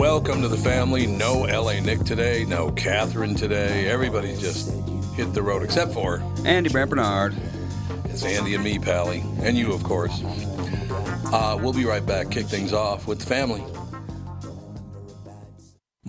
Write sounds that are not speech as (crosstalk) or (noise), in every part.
Welcome to the family. No LA Nick today, no Catherine today. Everybody just hit the road except for Andy Brant Bernard. it's Andy and me, Pally, and you, of course. Uh, we'll be right back. Kick things off with the family.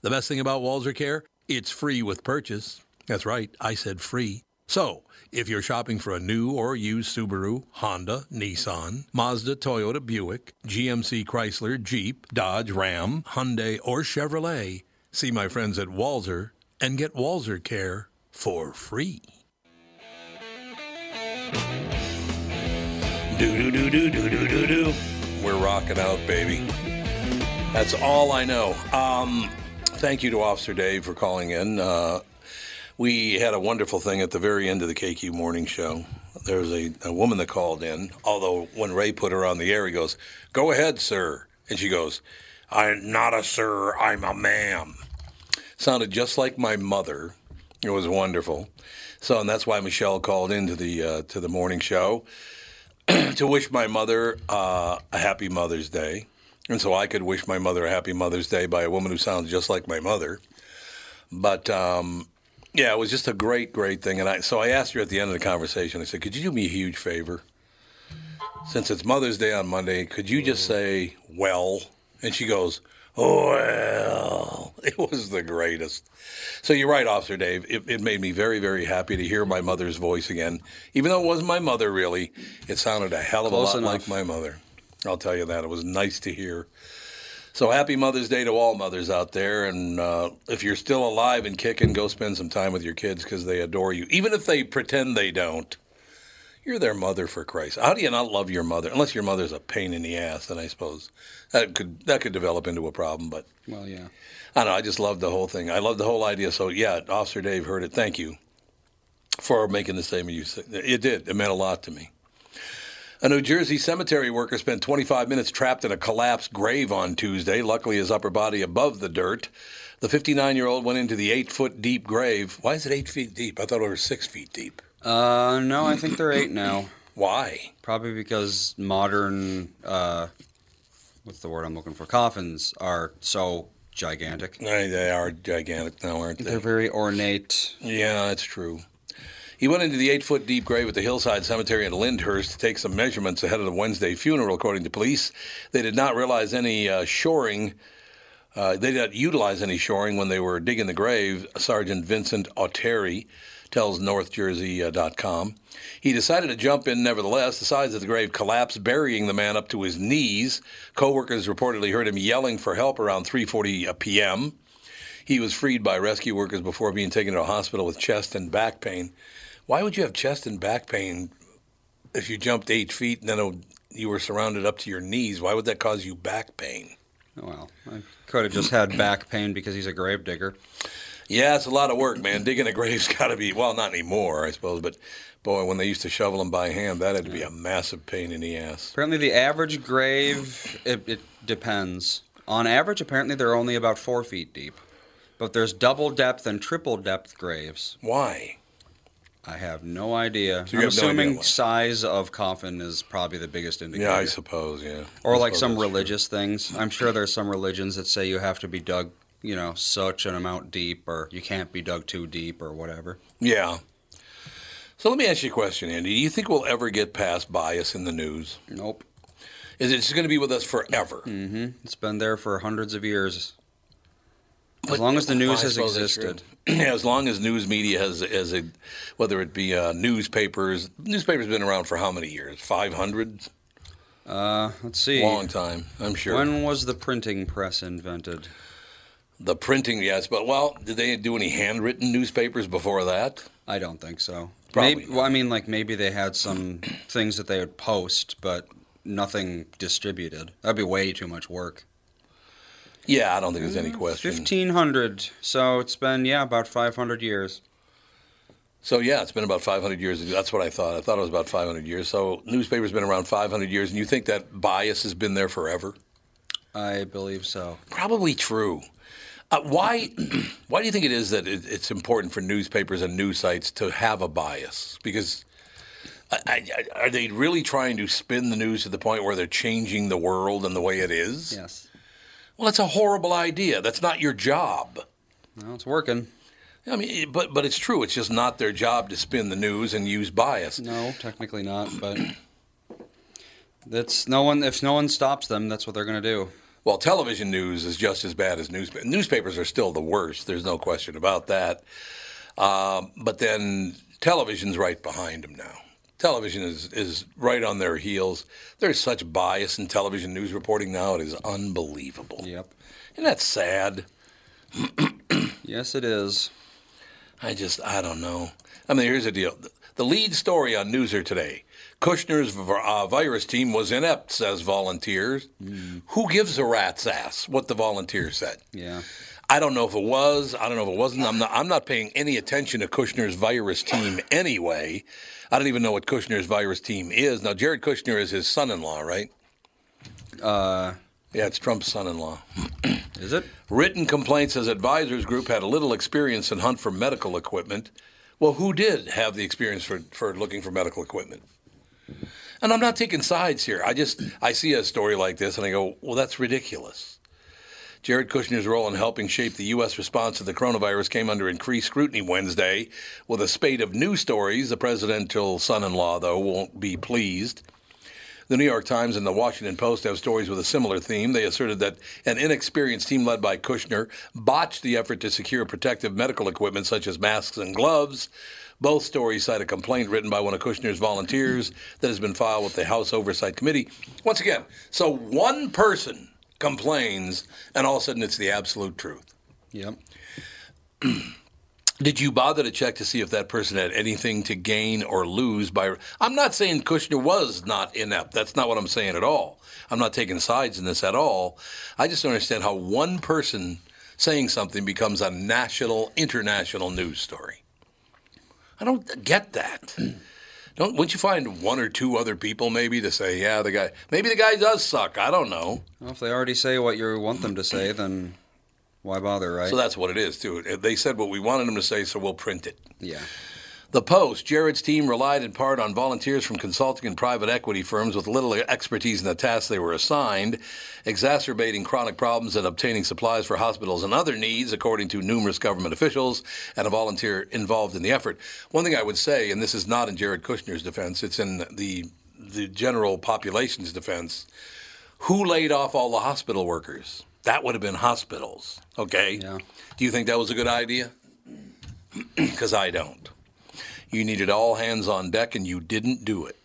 The best thing about Walser Care? It's free with purchase. That's right, I said free. So, if you're shopping for a new or used Subaru, Honda, Nissan, Mazda, Toyota, Buick, GMC, Chrysler, Jeep, Dodge, Ram, Hyundai, or Chevrolet, see my friends at Walser and get Walser Care for free. Do do do do do do do do. We're rocking out, baby. That's all I know. Um, thank you to Officer Dave for calling in. Uh, we had a wonderful thing at the very end of the KQ morning show. There was a, a woman that called in, although when Ray put her on the air, he goes, Go ahead, sir. And she goes, I'm not a sir, I'm a ma'am. Sounded just like my mother. It was wonderful. So, and that's why Michelle called into the uh, to the morning show (clears throat) to wish my mother uh, a happy Mother's Day. And so I could wish my mother a happy Mother's Day by a woman who sounds just like my mother. But um, yeah, it was just a great, great thing. And I, so I asked her at the end of the conversation, I said, Could you do me a huge favor? Since it's Mother's Day on Monday, could you just say, well? And she goes, well. (laughs) It was the greatest. So you're right, Officer Dave. It, it made me very, very happy to hear my mother's voice again. Even though it wasn't my mother, really, it sounded a hell of Close a lot enough. like my mother. I'll tell you that. It was nice to hear. So happy Mother's Day to all mothers out there. And uh, if you're still alive and kicking, go spend some time with your kids because they adore you. Even if they pretend they don't, you're their mother for Christ. How do you not love your mother? Unless your mother's a pain in the ass, then I suppose that could that could develop into a problem. But Well, yeah. I don't know. I just love the whole thing. I love the whole idea. So yeah, Officer Dave heard it. Thank you for making the statement you said. It did. It meant a lot to me. A New Jersey cemetery worker spent 25 minutes trapped in a collapsed grave on Tuesday. Luckily, his upper body above the dirt. The 59 year old went into the eight foot deep grave. Why is it eight feet deep? I thought it was six feet deep. Uh, no, I think they're eight now. (clears throat) Why? Probably because modern, uh, what's the word I'm looking for? Coffins are so gigantic. They they are gigantic now, aren't they? They're very ornate. Yeah, that's true. He went into the eight foot deep grave at the Hillside Cemetery in Lyndhurst to take some measurements ahead of the Wednesday funeral, according to police. They did not realize any uh, shoring. Uh, they did not utilize any shoring when they were digging the grave, Sergeant Vincent Auteri tells NorthJersey.com. He decided to jump in nevertheless. The sides of the grave collapsed, burying the man up to his knees. Co-workers reportedly heard him yelling for help around 3.40 p.m. He was freed by rescue workers before being taken to a hospital with chest and back pain. Why would you have chest and back pain if you jumped eight feet and then it- you were surrounded up to your knees? Why would that cause you back pain? Well, I could have just had back pain because he's a grave digger. Yeah, it's a lot of work, man. Digging a grave's (laughs) got to be, well, not anymore, I suppose, but boy, when they used to shovel them by hand, that had to be a massive pain in the ass. Apparently, the average grave, it, it depends. On average, apparently, they're only about four feet deep. But there's double depth and triple depth graves. Why? I have no idea. So I'm no idea assuming why. size of coffin is probably the biggest indicator. Yeah, I suppose. Yeah. or I like some that's true. religious things. I'm sure there's some religions that say you have to be dug, you know, such an amount deep, or you can't be dug too deep, or whatever. Yeah. So let me ask you a question, Andy. Do you think we'll ever get past bias in the news? Nope. Is it just going to be with us forever? hmm It's been there for hundreds of years. As long as the news has suppose that's true. existed. Yeah, (clears throat) as long as news media has, has a, whether it be uh, newspapers, newspapers been around for how many years? Five hundred, Uh, let's see. long time, I'm sure. When was the printing press invented? the printing, yes, but well, did they do any handwritten newspapers before that? I don't think so. Probably Maybe, well, I mean, like maybe they had some (clears throat) things that they would post, but nothing distributed. That'd be way too much work. Yeah, I don't think there's any question. Fifteen hundred. So it's been yeah about five hundred years. So yeah, it's been about 500 years. That's what I thought. I thought it was about 500 years. So newspapers have been around 500 years, and you think that bias has been there forever? I believe so. Probably true. Uh, why? (clears throat) why do you think it is that it, it's important for newspapers and news sites to have a bias? Because I, I, are they really trying to spin the news to the point where they're changing the world and the way it is? Yes. Well, that's a horrible idea. That's not your job. Well, it's working. I mean, but but it's true. It's just not their job to spin the news and use bias. No, technically not, but that's no one. If no one stops them, that's what they're going to do. Well, television news is just as bad as newspapers. Newspapers are still the worst. There's no question about that. Um, but then television's right behind them now. Television is, is right on their heels. There's such bias in television news reporting now. It is unbelievable. Yep. Isn't that sad? (clears throat) Yes, it is. I just, I don't know. I mean, here's the deal. The lead story on Newser today Kushner's uh, virus team was inept, says volunteers. Who gives a rat's ass what the volunteers said? Yeah. I don't know if it was. I don't know if it wasn't. I'm not. I'm not paying any attention to Kushner's virus team anyway. I don't even know what Kushner's virus team is. Now, Jared Kushner is his son-in-law, right? Uh, Yeah, it's Trump's son-in-law. (clears throat) is it? Written complaints as advisors group had a little experience in hunt for medical equipment. Well, who did have the experience for, for looking for medical equipment? And I'm not taking sides here. I just I see a story like this and I go, well, that's ridiculous. Jared Kushner's role in helping shape the U.S. response to the coronavirus came under increased scrutiny Wednesday with a spate of news stories. The presidential son-in-law, though, won't be pleased. The New York Times and the Washington Post have stories with a similar theme. They asserted that an inexperienced team led by Kushner botched the effort to secure protective medical equipment such as masks and gloves. Both stories cite a complaint written by one of Kushner's volunteers that has been filed with the House Oversight Committee. Once again, so one person complains, and all of a sudden it's the absolute truth. Yep. (clears throat) Did you bother to check to see if that person had anything to gain or lose by? I'm not saying Kushner was not inept. That's not what I'm saying at all. I'm not taking sides in this at all. I just don't understand how one person saying something becomes a national, international news story. I don't get that. (clears throat) Don't wouldn't you find one or two other people maybe to say, yeah, the guy maybe the guy does suck. I don't know. Well, if they already say what you want them to say, then why bother, right? So that's what it is too. They said what we wanted them to say, so we'll print it. yeah. The Post, Jared's team relied in part on volunteers from consulting and private equity firms with little expertise in the tasks they were assigned, exacerbating chronic problems and obtaining supplies for hospitals and other needs, according to numerous government officials and a volunteer involved in the effort. One thing I would say, and this is not in Jared Kushner's defense, it's in the the general population's defense. Who laid off all the hospital workers? That would have been hospitals. Okay. Yeah. Do you think that was a good idea? (clears throat) Because I don't. You needed all hands on deck, and you didn't do it.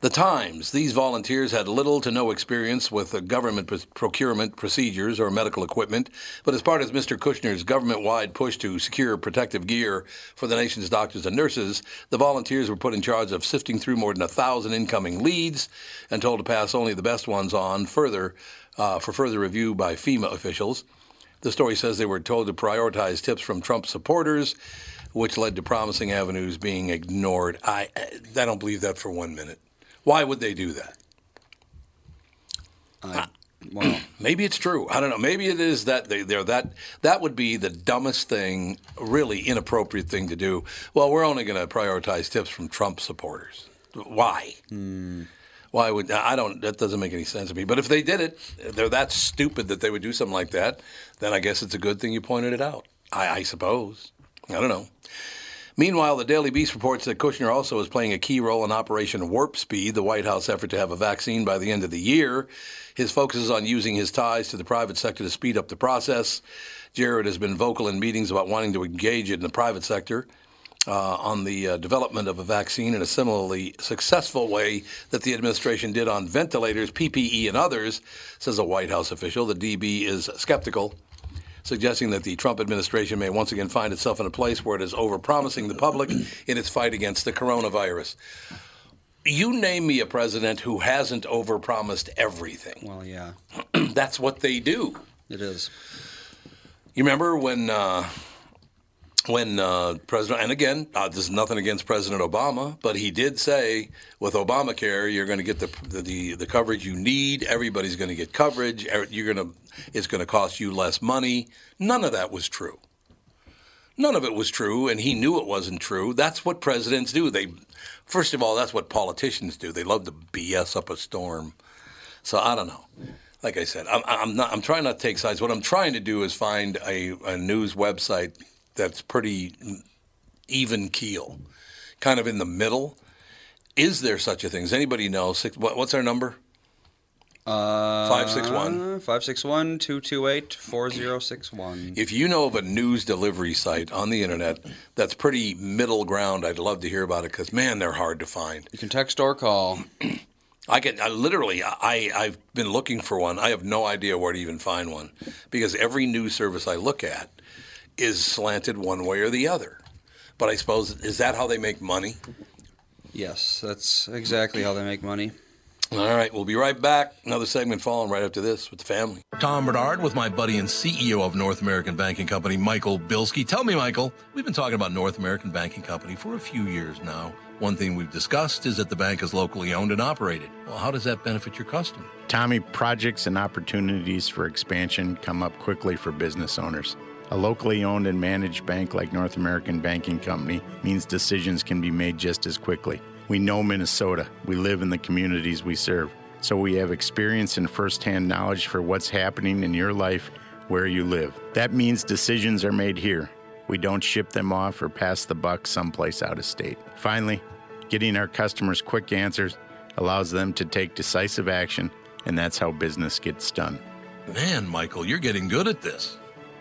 The Times, these volunteers had little to no experience with government procurement procedures or medical equipment, but as part of Mr. Kushner's government wide push to secure protective gear for the nation's doctors and nurses, the volunteers were put in charge of sifting through more than a thousand incoming leads and told to pass only the best ones on further uh, for further review by FEMA officials. The story says they were told to prioritize tips from Trump supporters, which led to promising avenues being ignored. I, I don't believe that for one minute. Why would they do that? I uh, Well, (clears throat) Maybe it's true. I don't know. Maybe it is that they, they're that. That would be the dumbest thing, really inappropriate thing to do. Well, we're only going to prioritize tips from Trump supporters. Why? Hmm. Why would I don't? That doesn't make any sense to me. But if they did it, they're that stupid that they would do something like that. Then I guess it's a good thing you pointed it out. I, I suppose. I don't know. Meanwhile, the Daily Beast reports that Kushner also is playing a key role in Operation Warp Speed, the White House effort to have a vaccine by the end of the year. His focus is on using his ties to the private sector to speed up the process. Jared has been vocal in meetings about wanting to engage in the private sector uh, on the uh, development of a vaccine in a similarly successful way that the administration did on ventilators, PPE, and others, says a White House official. The DB is skeptical suggesting that the Trump administration may once again find itself in a place where it is overpromising the public (clears throat) in its fight against the coronavirus. You name me a president who hasn't overpromised everything. well, yeah, (clears throat) That's what they do. it is. You remember when uh, when uh, President and again, uh, this is nothing against President Obama, but he did say with Obamacare, you're going to get the, the the coverage you need. Everybody's going to get coverage. Er- You're going to it's going to cost you less money. None of that was true. None of it was true, and he knew it wasn't true. That's what presidents do. They, first of all, that's what politicians do. They love to BS up a storm. So I don't know. Like I said, I'm, I'm not. I'm trying not to take sides. What I'm trying to do is find a, a news website that's pretty even keel, kind of in the middle. Is there such a thing? Does anybody know? Six, what, what's our number? Uh, 561? 561 228 4061. If you know of a news delivery site on the internet that's pretty middle ground, I'd love to hear about it because man, they're hard to find. You can text or call. (clears throat) I get I literally I I've been looking for one. I have no idea where to even find one because every news service I look at is slanted one way or the other. But I suppose is that how they make money? Yes, that's exactly how they make money. All right, we'll be right back. Another segment following right after this with the family. Tom Bernard with my buddy and CEO of North American Banking Company, Michael Bilski. Tell me, Michael, we've been talking about North American Banking Company for a few years now. One thing we've discussed is that the bank is locally owned and operated. Well, how does that benefit your customer? Tommy, projects and opportunities for expansion come up quickly for business owners. A locally owned and managed bank like North American Banking Company means decisions can be made just as quickly. We know Minnesota. We live in the communities we serve. So we have experience and firsthand knowledge for what's happening in your life where you live. That means decisions are made here. We don't ship them off or pass the buck someplace out of state. Finally, getting our customers quick answers allows them to take decisive action, and that's how business gets done. Man, Michael, you're getting good at this.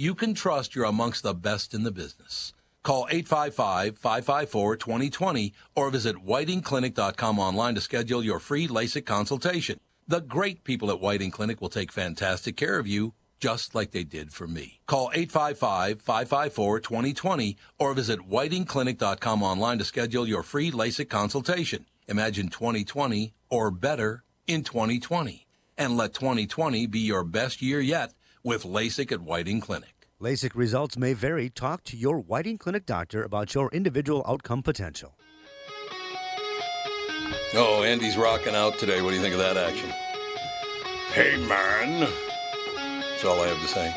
you can trust you're amongst the best in the business. Call 855-554-2020 or visit whitingclinic.com online to schedule your free LASIK consultation. The great people at Whiting Clinic will take fantastic care of you, just like they did for me. Call 855-554-2020 or visit whitingclinic.com online to schedule your free LASIK consultation. Imagine 2020 or better in 2020. And let 2020 be your best year yet with LASIK at Whiting Clinic. LASIK results may vary. Talk to your Whiting Clinic doctor about your individual outcome potential. Oh, Andy's rocking out today. What do you think of that action? Hey, man. That's all I have to say.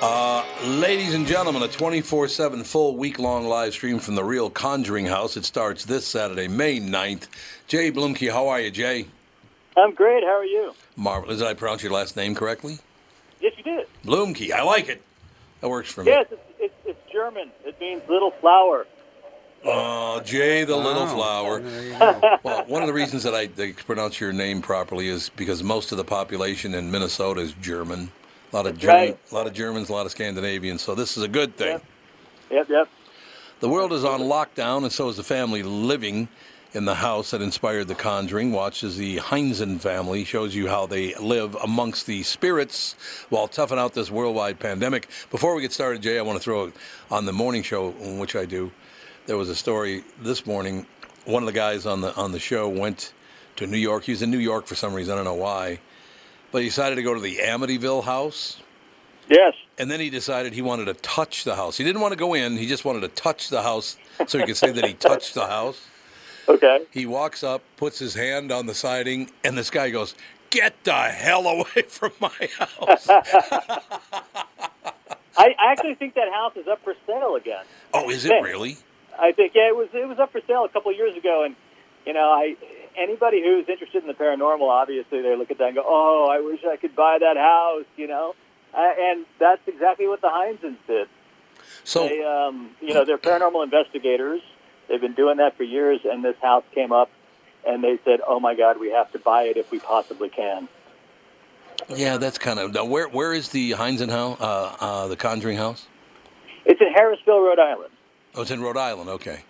Uh, ladies and gentlemen, a 24 7 full week long live stream from the Real Conjuring House. It starts this Saturday, May 9th. Jay Bluemke, how are you, Jay? I'm great. How are you? Marvelous. Did I pronounce your last name correctly? Yes, you did. Bluemke. I like it. That works for me. Yes, it's, it's, it's German. It means little flower. Oh, Jay the Little Wow. Flower. There you go. (laughs) Well, one of the reasons that I they pronounce your name properly is because most of the population in Minnesota is German. A lot of That's German, right. a lot of Germans, a lot of Scandinavians. So this is a good thing. Yep. Yep, yep. The world is on lockdown, and so is the family living in the house that inspired The Conjuring. Watches the Heinzen family, shows you how they live amongst the spirits while toughing out this worldwide pandemic. Before we get started, Jay, I want to throw on the morning show, which I do. There was a story this morning. One of the guys on the on the show went to New York. He was in New York for some reason. I don't know why, but he decided to go to the Amityville house. Yes. And then he decided he wanted to touch the house. He didn't want to go in. He just wanted to touch the house so he could say that he touched the house. Okay. He walks up, puts his hand on the siding, and this guy goes, "Get the hell away (laughs) from my house!" (laughs) I I actually think that house is up for sale again. oh, is it really? I think yeah, it was it was up for sale a couple of years ago, and you know, I anybody who's interested in the paranormal, obviously they look at that and go, "Oh, I wish I could buy that house," you know, uh, and that's exactly what the Heinzens did. So, They, um, you know, they're paranormal investigators. They've been doing that for years, and this house came up, and they said, "Oh my God, we have to buy it if we possibly can." yeah, that's kind of now. Where where is the Heinzen house? Uh, uh, the Conjuring house? It's in Harrisville, Rhode Island. Oh, it's in Rhode Island. Okay.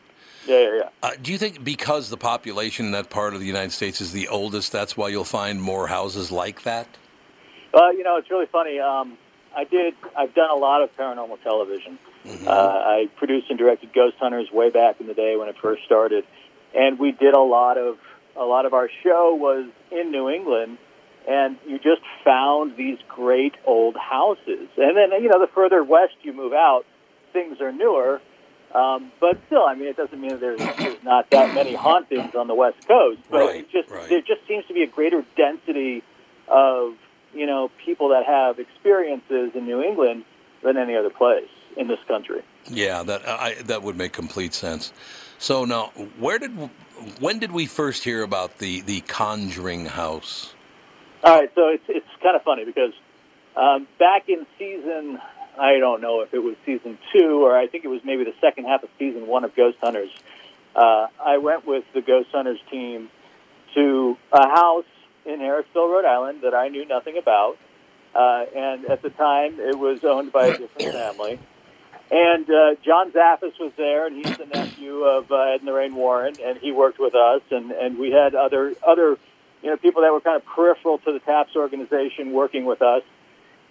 Yeah, yeah, yeah. Uh, do you think because the population in that part of the United States is the oldest, that's why you'll find more houses like that? Well, you know, it's really funny. Um, I did. I've done a lot of paranormal television. Uh, I produced and directed Ghost Hunters way back in the day when it first started, and we did a lot of a lot of our show was in New England, and you just found these great old houses. And then you know, the further west you move out, things are newer. Um, but still, I mean, it doesn't mean that there's, there's not that many hauntings on the West Coast. But Right, it just right. there just seems to be a greater density of you know people that have experiences in New England than any other place in this country. Yeah, that I, that would make complete sense. So now, where did when did we first hear about the the Conjuring house? All right, so it's it's kind of funny because um, back in season, I don't know if it was season two or I think it was maybe the second half of season one of Ghost Hunters. Uh, I went with the Ghost Hunters team to a house in Harrisville, Rhode Island that I knew nothing about, uh, and at the time it was owned by a different family. And uh, John Zaffis was there, and he's the nephew of uh, Ed and Lorraine Warren, and he worked with us, and, and we had other other you know people that were kind of peripheral to the TAPS organization working with us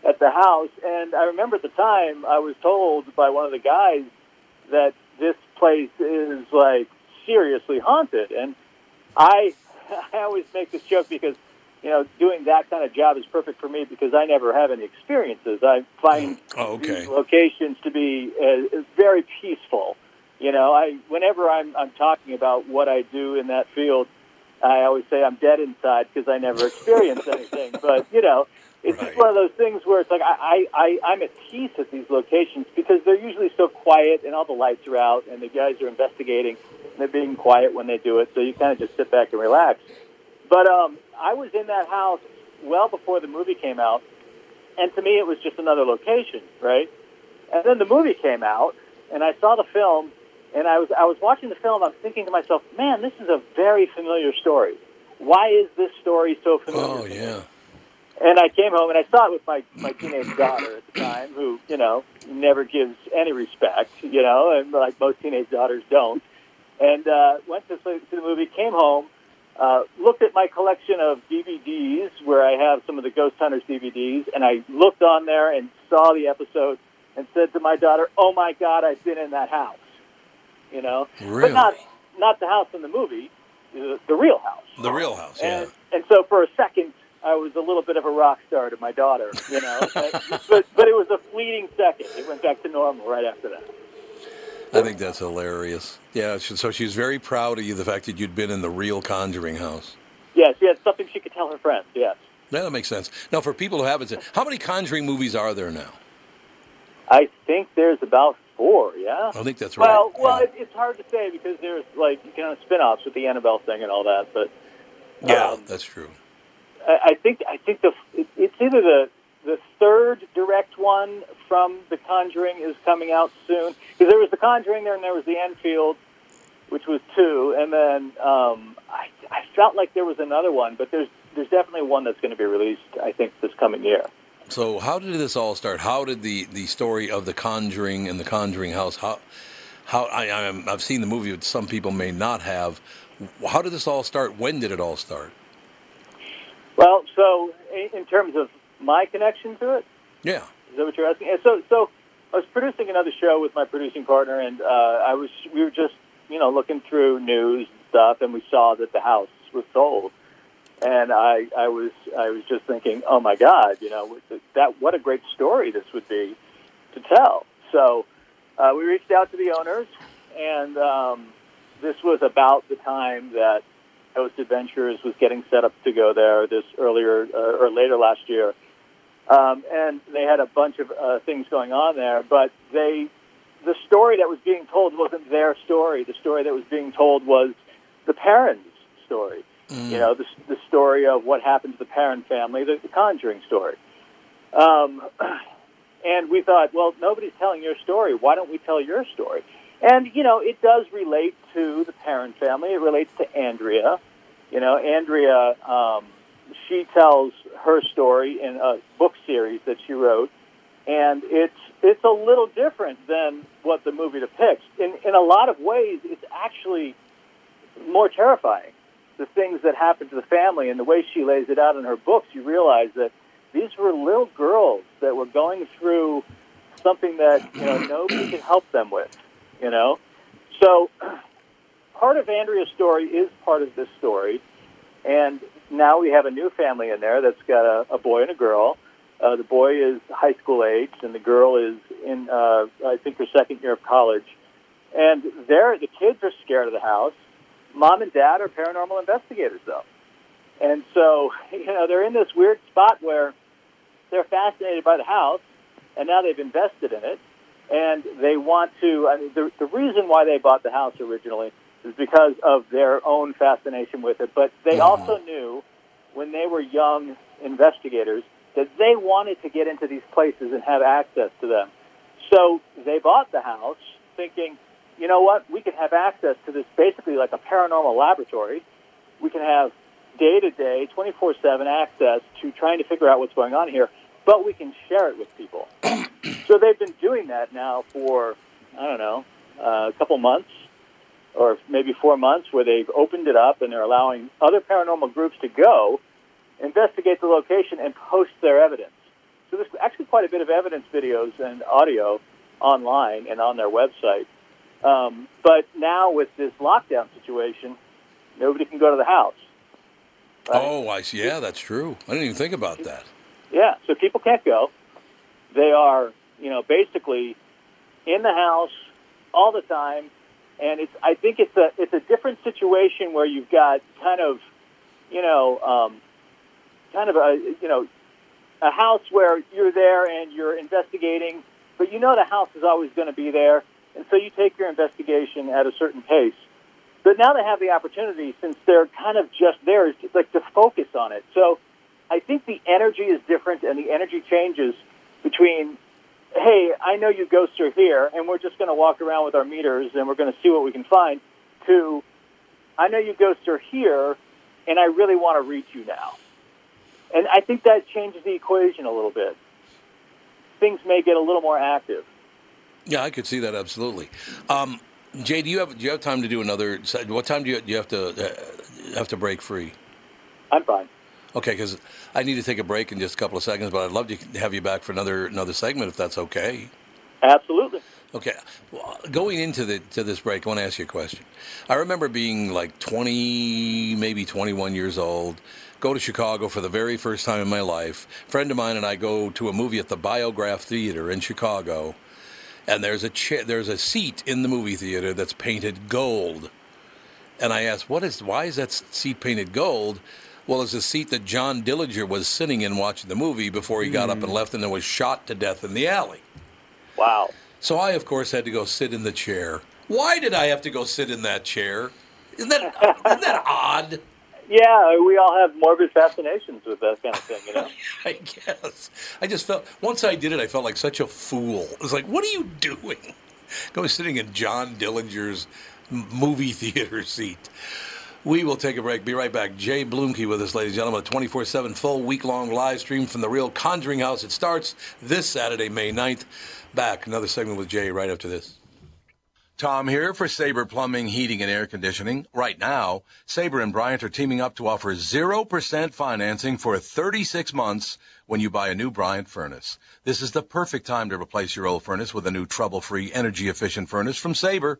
at the house. And I remember at the time I was told by one of the guys that this place is like seriously haunted, and I (laughs) I always make this joke because you know doing that kind of job is perfect for me because I never have any experiences. I find Oh, okay. locations to be uh, very peaceful. You know, I whenever I'm I'm talking about what I do in that field, I always say I'm dead inside because I never experience anything. (laughs) But you know, it's Right. just one of those things where it's like I, I, I I'm at peace at these locations because they're usually so quiet and all the lights are out and the guys are investigating and they're being quiet when they do it, so you kind of just sit back and relax. But um, I was in that house well before the movie came out, and to me it was just another location, right? And then the movie came out, and I saw the film, and I was I was watching the film. I'm thinking to myself, man, this is a very familiar story. Why is this story so familiar? Oh yeah. And I came home and I saw it with my my teenage (coughs) daughter at the time, who you know never gives any respect, you know, and like most teenage daughters don't. And uh, went to, to the movie, came home, uh, looked at my collection of DVDs where I have some of the Ghost Hunters DVDs, and I looked on there and saw the episode and said to my daughter, "Oh my God, I've been in that house," you know, Really? but not not the house in the movie, the, the real house. The real house. Yeah. And, and so for a second, I was a little bit of a rock star to my daughter, you know. (laughs) but but it was a fleeting second. It went back to normal right after that. I think that's hilarious. Yeah. So she's very proud of you, the fact that you'd been in the real Conjuring house. Yes, yes, something she could tell her friends. Yes, Yeah, that makes sense. Now, for people who haven't seen, how many Conjuring movies are there now? I think there's about four. Yeah. I think that's right. Well, well, Yeah. it's hard to say because there's like you know spin-offs with the Annabelle thing and all that. But yeah, um, that's true. I, I think I think the it's either the the third direct one from The Conjuring is coming out soon because there was The Conjuring there and there was the Enfield, which was two, and then um, I I felt like there was another one, but there's there's definitely one that's going to be released I think this coming year. So, how did this all start? How did the, the story of the Conjuring and the Conjuring house? How how I I'm, I've seen the movie, but some people may not have. How did this all start? When did it all start? Well, so in in terms of my connection to it, Yeah. Is that what you're asking? And so, so I was producing another show with my producing partner, and uh, I was we were just you know looking through news and stuff, and we saw that the house was sold, and I I was I was just thinking, oh my God, you know that what a great story this would be to tell. So uh, we reached out to the owners, and um, this was about the time that Ghost Adventures was getting set up to go there this earlier uh, or later last year. Um, and they had a bunch of uh, things going on there, but they, the story that was being told wasn't their story. The story that was being told was the Perrons' story. You know, the, the story of what happened to the Perron family, the, the Conjuring story. Um, (clears throat) and we thought, well, nobody's telling your story. Why don't we tell your story? And you know, it does relate to the Perron family. It relates to Andrea. You know, Andrea. Um, she tells her story in a book series that she wrote, and it's it's a little different than what the movie depicts. In in a lot of ways, it's actually more terrifying. The things that happen to the family and the way she lays it out in her books, you realize that these were little girls that were going through something that you know nobody can help them with. You know, so (clears throat) part of Andrea's story is part of this story, and now we have a new family in there that's got a, a boy and a girl. Uh, the boy is high school age, and the girl is in, uh, I think, her second year of college. And they're, the kids are scared of the house. Mom and dad are paranormal investigators, though. And so, (laughs) you know, they're in this weird spot where they're fascinated by the house, and now they've invested in it, and they want to. I mean, the, the reason why they bought the house originally is because of their own fascination with it, but they also knew when they were young investigators that they wanted to get into these places and have access to them. So they bought the house thinking, you know what, we can have access to this basically like a paranormal laboratory. We can have day to day, 24 7 access to trying to figure out what's going on here, but we can share it with people. (coughs) so they've been doing that now for, I don't know, uh, a couple months or maybe four months where they've opened it up and they're allowing other paranormal groups to go, investigate the location, and post their evidence. So there's actually quite a bit of evidence videos and audio online and on their website. Um, but now with this lockdown situation, nobody can go to the house. Right? Oh, I see. Yeah, that's true. I didn't even think about that. Yeah, so people can't go. They are, you know, basically in the house all the time, and it's. I think it's a it's a different situation where you've got kind of, you know, um, kind of a you know, a house where you're there and you're investigating, but you know the house is always going to be there, and so you take your investigation at a certain pace. But now they have the opportunity, since they're kind of just there, is like to focus on it. So I think the energy is different, and the energy changes between, hey, I know you ghosts are here, and we're just going to walk around with our meters and we're going to see what we can find, to, I know you ghosts are here, and I really want to reach you now. And I think that changes the equation a little bit. Things may get a little more active. Yeah, I could see that absolutely. Um, Jay, do you have do you have time to do another? What time do you, do you have to uh, have to break free? I'm fine. Okay, because I need to take a break in just a couple of seconds, but I'd love to have you back for another another segment if that's okay. Absolutely. Okay, well, going into the to this break, I want to ask you a question. I remember being like 20, maybe 21 years old, go to Chicago for the very first time in my life. A friend of mine and I go to a movie at the Biograph Theater in Chicago, and there's a chair, there's a seat in the movie theater that's painted gold. And I asked, "What is? Why is that seat painted gold?" Well, it's a seat that John Dillinger was sitting in watching the movie before he got up and hmm. left, and then was shot to death in the alley. Wow. So I, of course, had to go sit in the chair. Why did I have to go sit in that chair? Isn't that isn't that (laughs) odd? Yeah, we all have morbid fascinations with that kind of thing, you know. (laughs) I guess I just felt once I did it, I felt like such a fool. It was like, what are you doing? (laughs) Go sitting in John Dillinger's movie theater seat. We will take a break. Be right back. Jay Bluemke with us, ladies and gentlemen. A 24 7 full week long live stream from the real Conjuring House. It starts this Saturday, May 9th. Back. Another segment with Jay right after this. Tom here for Sabre Plumbing, Heating, and Air Conditioning. Right now, Sabre and Bryant are teaming up to offer 0% financing for 36 months when you buy a new Bryant furnace. This is the perfect time to replace your old furnace with a new trouble-free, energy-efficient furnace from Sabre.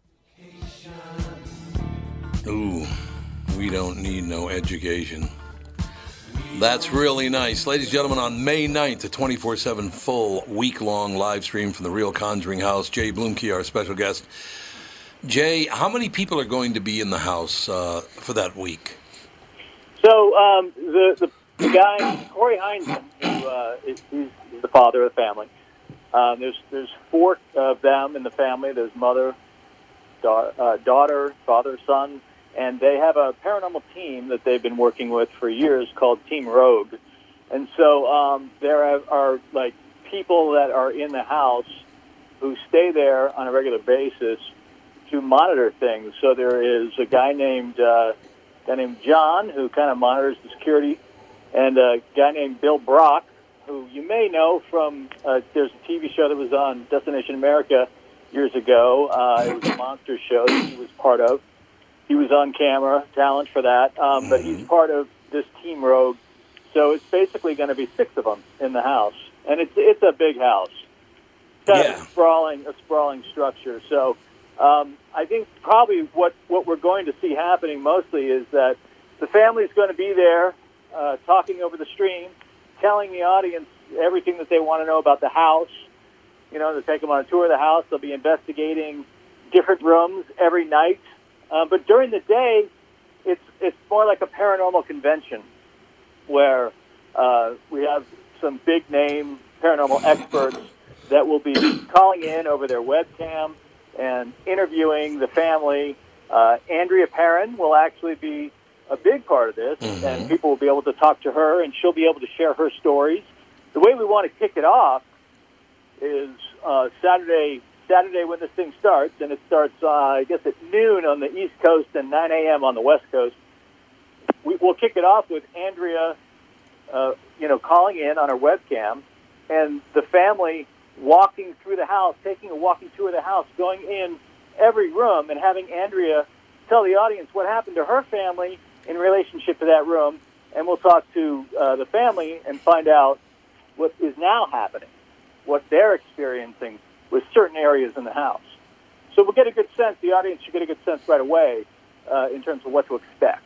Ooh, we don't need no education. That's really nice. Ladies and gentlemen, on May 9th, a 24 7 full week long live stream from the Real Conjuring House, Jay Bluemke, our special guest. Jay, how many people are going to be in the house uh, for that week? So um, the, the the guy Cory Heinzen, who uh, is the father of the family. Um, there's there's four of them in the family. There's mother, da- uh, daughter, father, son, and they have a paranormal team that they've been working with for years called Team Rogue. And so um, there are, are like people that are in the house who stay there on a regular basis to monitor things. So there is a guy named uh, guy named John who kind of monitors the security, and a guy named Bill Brock who you may know from uh, there's a TV show that was on Destination America years ago. Uh, it was a monster show that he was part of. He was on camera, talent for that, um, but he's part of this Team Rogue. So it's basically going to be six of them in the house, and it's it's a big house, kind Yeah. of sprawling a sprawling structure. So um, I think probably what what we're going to see happening mostly is that the family's going to be there uh, talking over the stream, telling the audience everything that they want to know about the house. You know, they'll take them on a tour of the house. They'll be investigating different rooms every night. Uh, but during the day, it's it's more like a paranormal convention where uh, we have some big name paranormal experts that will be calling in over their webcam and interviewing the family. Uh, Andrea Perron will actually be a big part of this, and people will be able to talk to her, and she'll be able to share her stories. The way we want to kick it off is uh, Saturday. Saturday when this thing starts, and it starts, uh, I guess, at noon on the East Coast and 9 a.m. on the West Coast. We, we'll kick it off with Andrea, uh, you know, calling in on her webcam, and the family walking through the house, taking a walking tour of the house, going in every room, and having Andrea tell the audience what happened to her family in relationship to that room, and we'll talk to uh, the family and find out what is now happening, what they're experiencing with certain areas in the house. So we'll get a good sense. The audience should get a good sense right away uh, in terms of what to expect.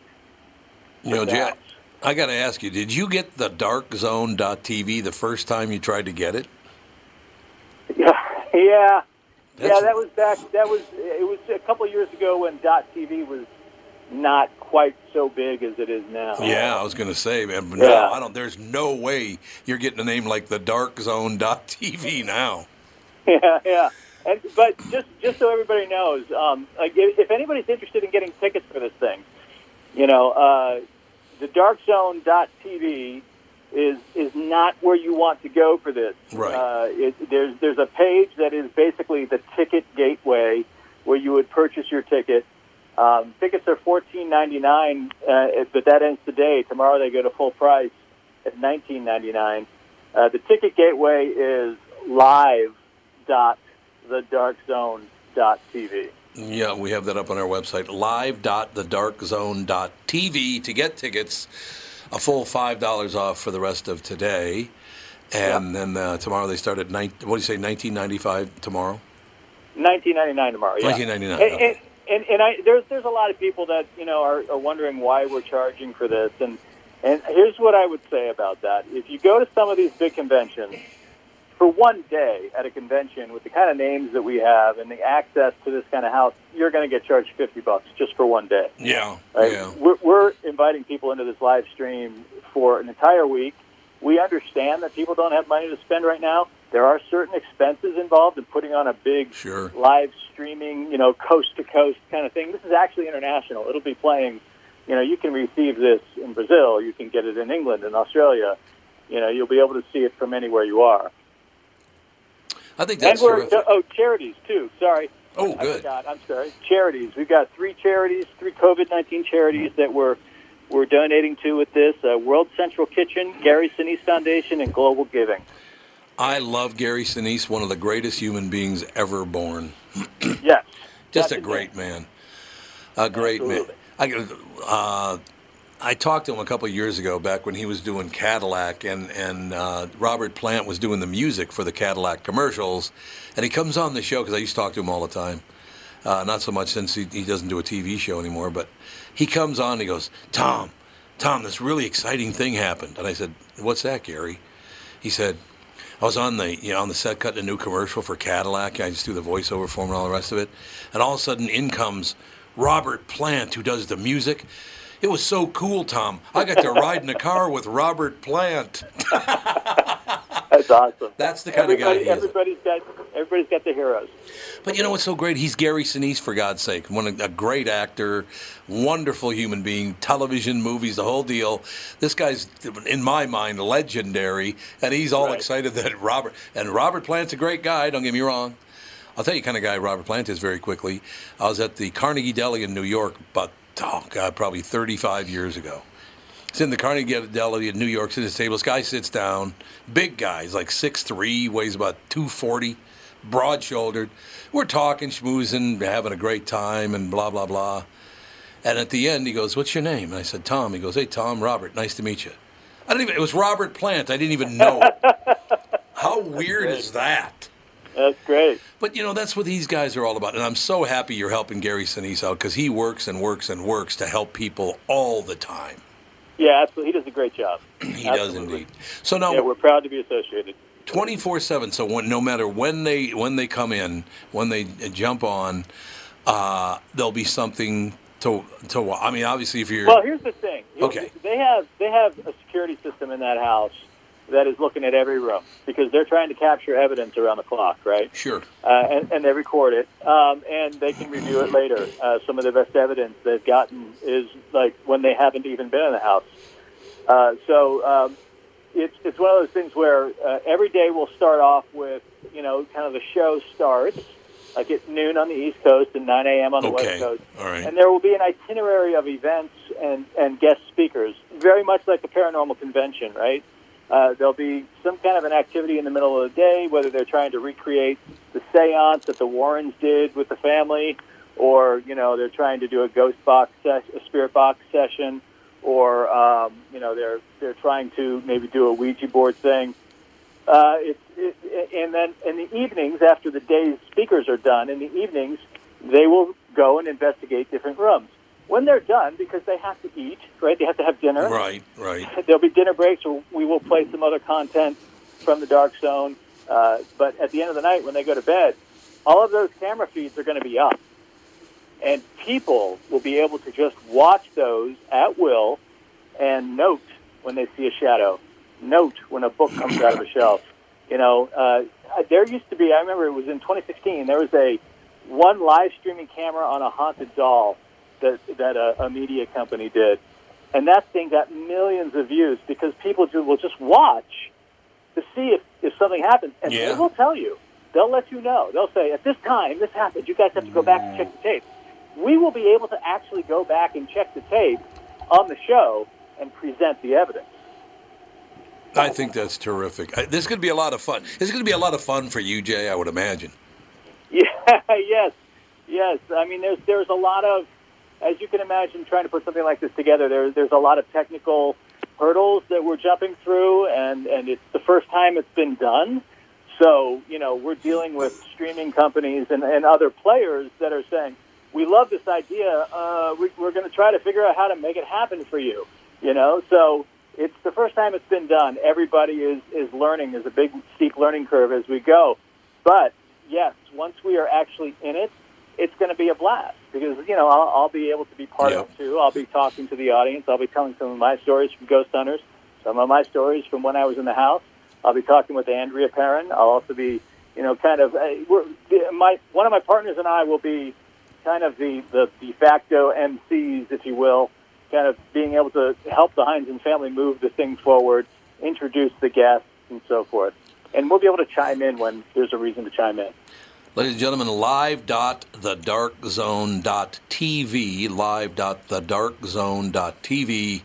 You know, with the Jay, house. I got to ask you, did you get the darkzone.tv the first time you tried to get it? (laughs) Yeah, yeah, That's- yeah. That was back. That was it was a couple of years ago when Dot TV was not quite so big as it is now. Yeah, I was going to say, man. But Yeah. now, I don't. There's no way you're getting a name like the darkzone.tv now. (laughs) yeah, yeah. And but just just so everybody knows, um, like if, if anybody's interested in getting tickets for this thing, you know, uh, the darkzone.tv is is not where you want to go for this. Right. Uh, it, there's there's a page that is basically the ticket gateway where you would purchase your ticket. Um, tickets are fourteen ninety nine, uh, but that ends today. Tomorrow they go to full price at nineteen ninety nine. Uh, the ticket gateway is live dot the dark zone dot tv. Yeah, we have that up on our website, live.thedarkzone.tv to get tickets. A full five dollars off for the rest of today, and then uh, tomorrow they start at nine. What do you say? Nineteen ninety five tomorrow. Nineteen ninety nine tomorrow. Yeah. 19.99, And, okay. and, and, and I, there's there's a lot of people that you know are, are wondering why we're charging for this, and and here's what I would say about that: if you go to some of these big conventions, for one day at a convention with the kind of names that we have and the access to this kind of house, you're going to get charged 50 bucks just for one day. Yeah, Right? yeah. We're, we're inviting people into this live stream for an entire week. We understand that people don't have money to spend right now. There are certain expenses involved in putting on a big Sure. live streaming, you know, coast to coast kind of thing. This is actually international. It'll be playing, you know, you can receive this in Brazil, you can get it in England and Australia. You know, you'll be able to see it from anywhere you are. I think that's and we're terrific. oh charities too. Sorry. Oh, I good. forgot. I'm sorry. Charities. We've got three charities, three COVID nineteen charities that we're we're donating to with this: uh, World Central Kitchen, Gary Sinise Foundation, and Global Giving. I love Gary Sinise, one of the greatest human beings ever born. (clears throat) Yes. Just a great man. A great Absolutely. man. I, uh, I talked to him a couple years ago, back when he was doing Cadillac, and and uh, Robert Plant was doing the music for the Cadillac commercials, and he comes on the show because I used to talk to him all the time. Uh, not so much since he, he doesn't do a TV show anymore, but he comes on. and He goes, Tom, Tom, this really exciting thing happened, and I said, What's that, Gary? He said, I was on the you know on the set cutting a new commercial for Cadillac. I just do the voiceover for him and all the rest of it. And all of a sudden, in comes Robert Plant, who does the music. It was so cool, Tom. I got to ride in a car with Robert Plant. That's awesome. That's the kind of guy Everybody, he is. everybody's got everybody's got the heroes. But you know what's so great? He's Gary Sinise, for God's sake. One a great actor, wonderful human being, television, movies, the whole deal. This guy's, in my mind, legendary, and he's all Right. excited that Robert and Robert Plant's a great guy. Don't get me wrong. I'll tell you, the kind of guy Robert Plant is very quickly. I was at the Carnegie Deli in New York, but oh god, probably 35 years ago. It's in the Carnegie Deli in New York. Sits at his table. This guy sits down. Big guy. He's like 6'3", weighs about 240, broad-shouldered. We're talking, schmoozing, having a great time, and blah, blah, blah. And at the end, he goes, what's your name? And I said, Tom. He goes, hey, Tom, Robert, nice to meet you. I didn't even, it was Robert Plant. I didn't even know. (laughs) How weird is that? That's great. But you know that's what these guys are all about, and I'm so happy you're helping Gary Sinise out because he works and works and works to help people all the time. Yeah, absolutely. He does a great job. (clears throat) He does indeed. So now, Yeah, we're proud to be associated. 24 7 so when, no matter when they when they come in when they jump on uh, there'll be something to to i mean obviously if you're Well, here's the thing. Okay. They have they have a security system in that house that is looking at every room because they're trying to capture evidence around the clock, right? sure Uh, and, and they record it, um, and they can review it later. Uh, some of the best evidence they've gotten is like when they haven't even been in the house. Uh, so um, it's it's one of those things where uh, every day we'll start off with you know kind of the show starts like at noon on the East Coast and 9 a.m. on the Okay. West Coast. All right. And there will be an itinerary of events and, and guest speakers, very much like a paranormal convention, right? Uh, there'll be some kind of an activity in the middle of the day, whether they're trying to recreate the seance that the Warrens did with the family, or you know they're trying to do a ghost box, ses- a spirit box session, or um, you know they're they're trying to maybe do a Ouija board thing. Uh, it's it, and then in the evenings, after the day's speakers are done, in the evenings they will go and investigate different rooms. When they're done, because they have to eat, right? They have to have dinner. right right (laughs) There'll be dinner breaks, or we will play some other content from the dark zone. Uh, but at the end of the night, when they go to bed, all of those camera feeds are going to be up, and people will be able to just watch those at will and note when they see a shadow, note when a book comes out of a shelf. (laughs) You know, uh, there used to be. I remember it was in 2016. There was a one live streaming camera on a haunted doll that that a, a media company did, and that thing got millions of views because people ju- will just watch to see if, if something happens, and Yeah. they will tell you. They'll let you know. They'll say, at this time, this happened. You guys have to go back and check the tape. We will be able to actually go back and check the tape on the show and present the evidence. i think that's terrific this is going to be a lot of fun this is going to be a lot of fun for you jay i would imagine (laughs) Yeah, yes, yes. I mean, there's there's a lot of, as you can imagine, trying to put something like this together. There's there's a lot of technical hurdles that we're jumping through, and and it's the first time it's been done. So you know, we're dealing with streaming companies and, and other players that are saying, "We love this idea. Uh, we, we're going to try to figure out how to make it happen for you." You know, so it's the first time it's been done. Everybody is is learning. There's a big steep learning curve as we go, but yes, once we are actually in it, it's going to be a blast because you know I'll, I'll be able to be part Yeah. of it too. I'll be talking to the audience. I'll be telling some of my stories from Ghost Hunters, some of my stories from when I was in the house. I'll be talking with Andrea Perron. I'll also be, you know, kind of uh, we're, my one of my partners and I will be kind of the the de facto MCs, if you will, kind of being able to help the Heinzen family move the thing forward, introduce the guests, and so forth. And we'll be able to chime in when there's a reason to chime in. Ladies and gentlemen, live.thedarkzone.tv, live.thedarkzone.tv,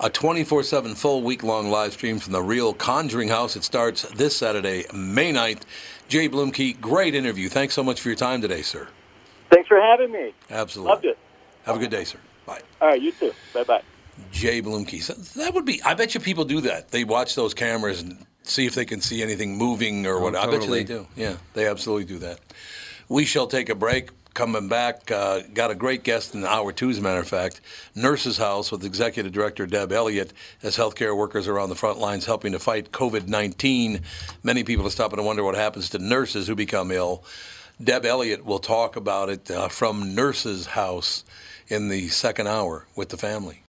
a 24 7 full week long live stream from the real Conjuring House. It starts this Saturday, May 9th. Jay Bluemke, great interview. Thanks so much for your time today, sir. Thanks for having me. Absolutely. Loved it. Have a good day, sir. Bye. All right, you too. Bye bye. Jay Bluemke. So that would be, I bet you people do that. They watch those cameras and see if they can see anything moving or what. I bet you they do. Yeah, they absolutely do that. We shall take a break. Coming back, uh, got a great guest in hour two, as a matter of fact. Nurses House with Executive Director Deb Elliott as healthcare workers are on the front lines helping to fight COVID 19. Many people are stopping to wonder what happens to nurses who become ill. Deb Elliott will talk about it uh, from Nurses House in the second hour with the family.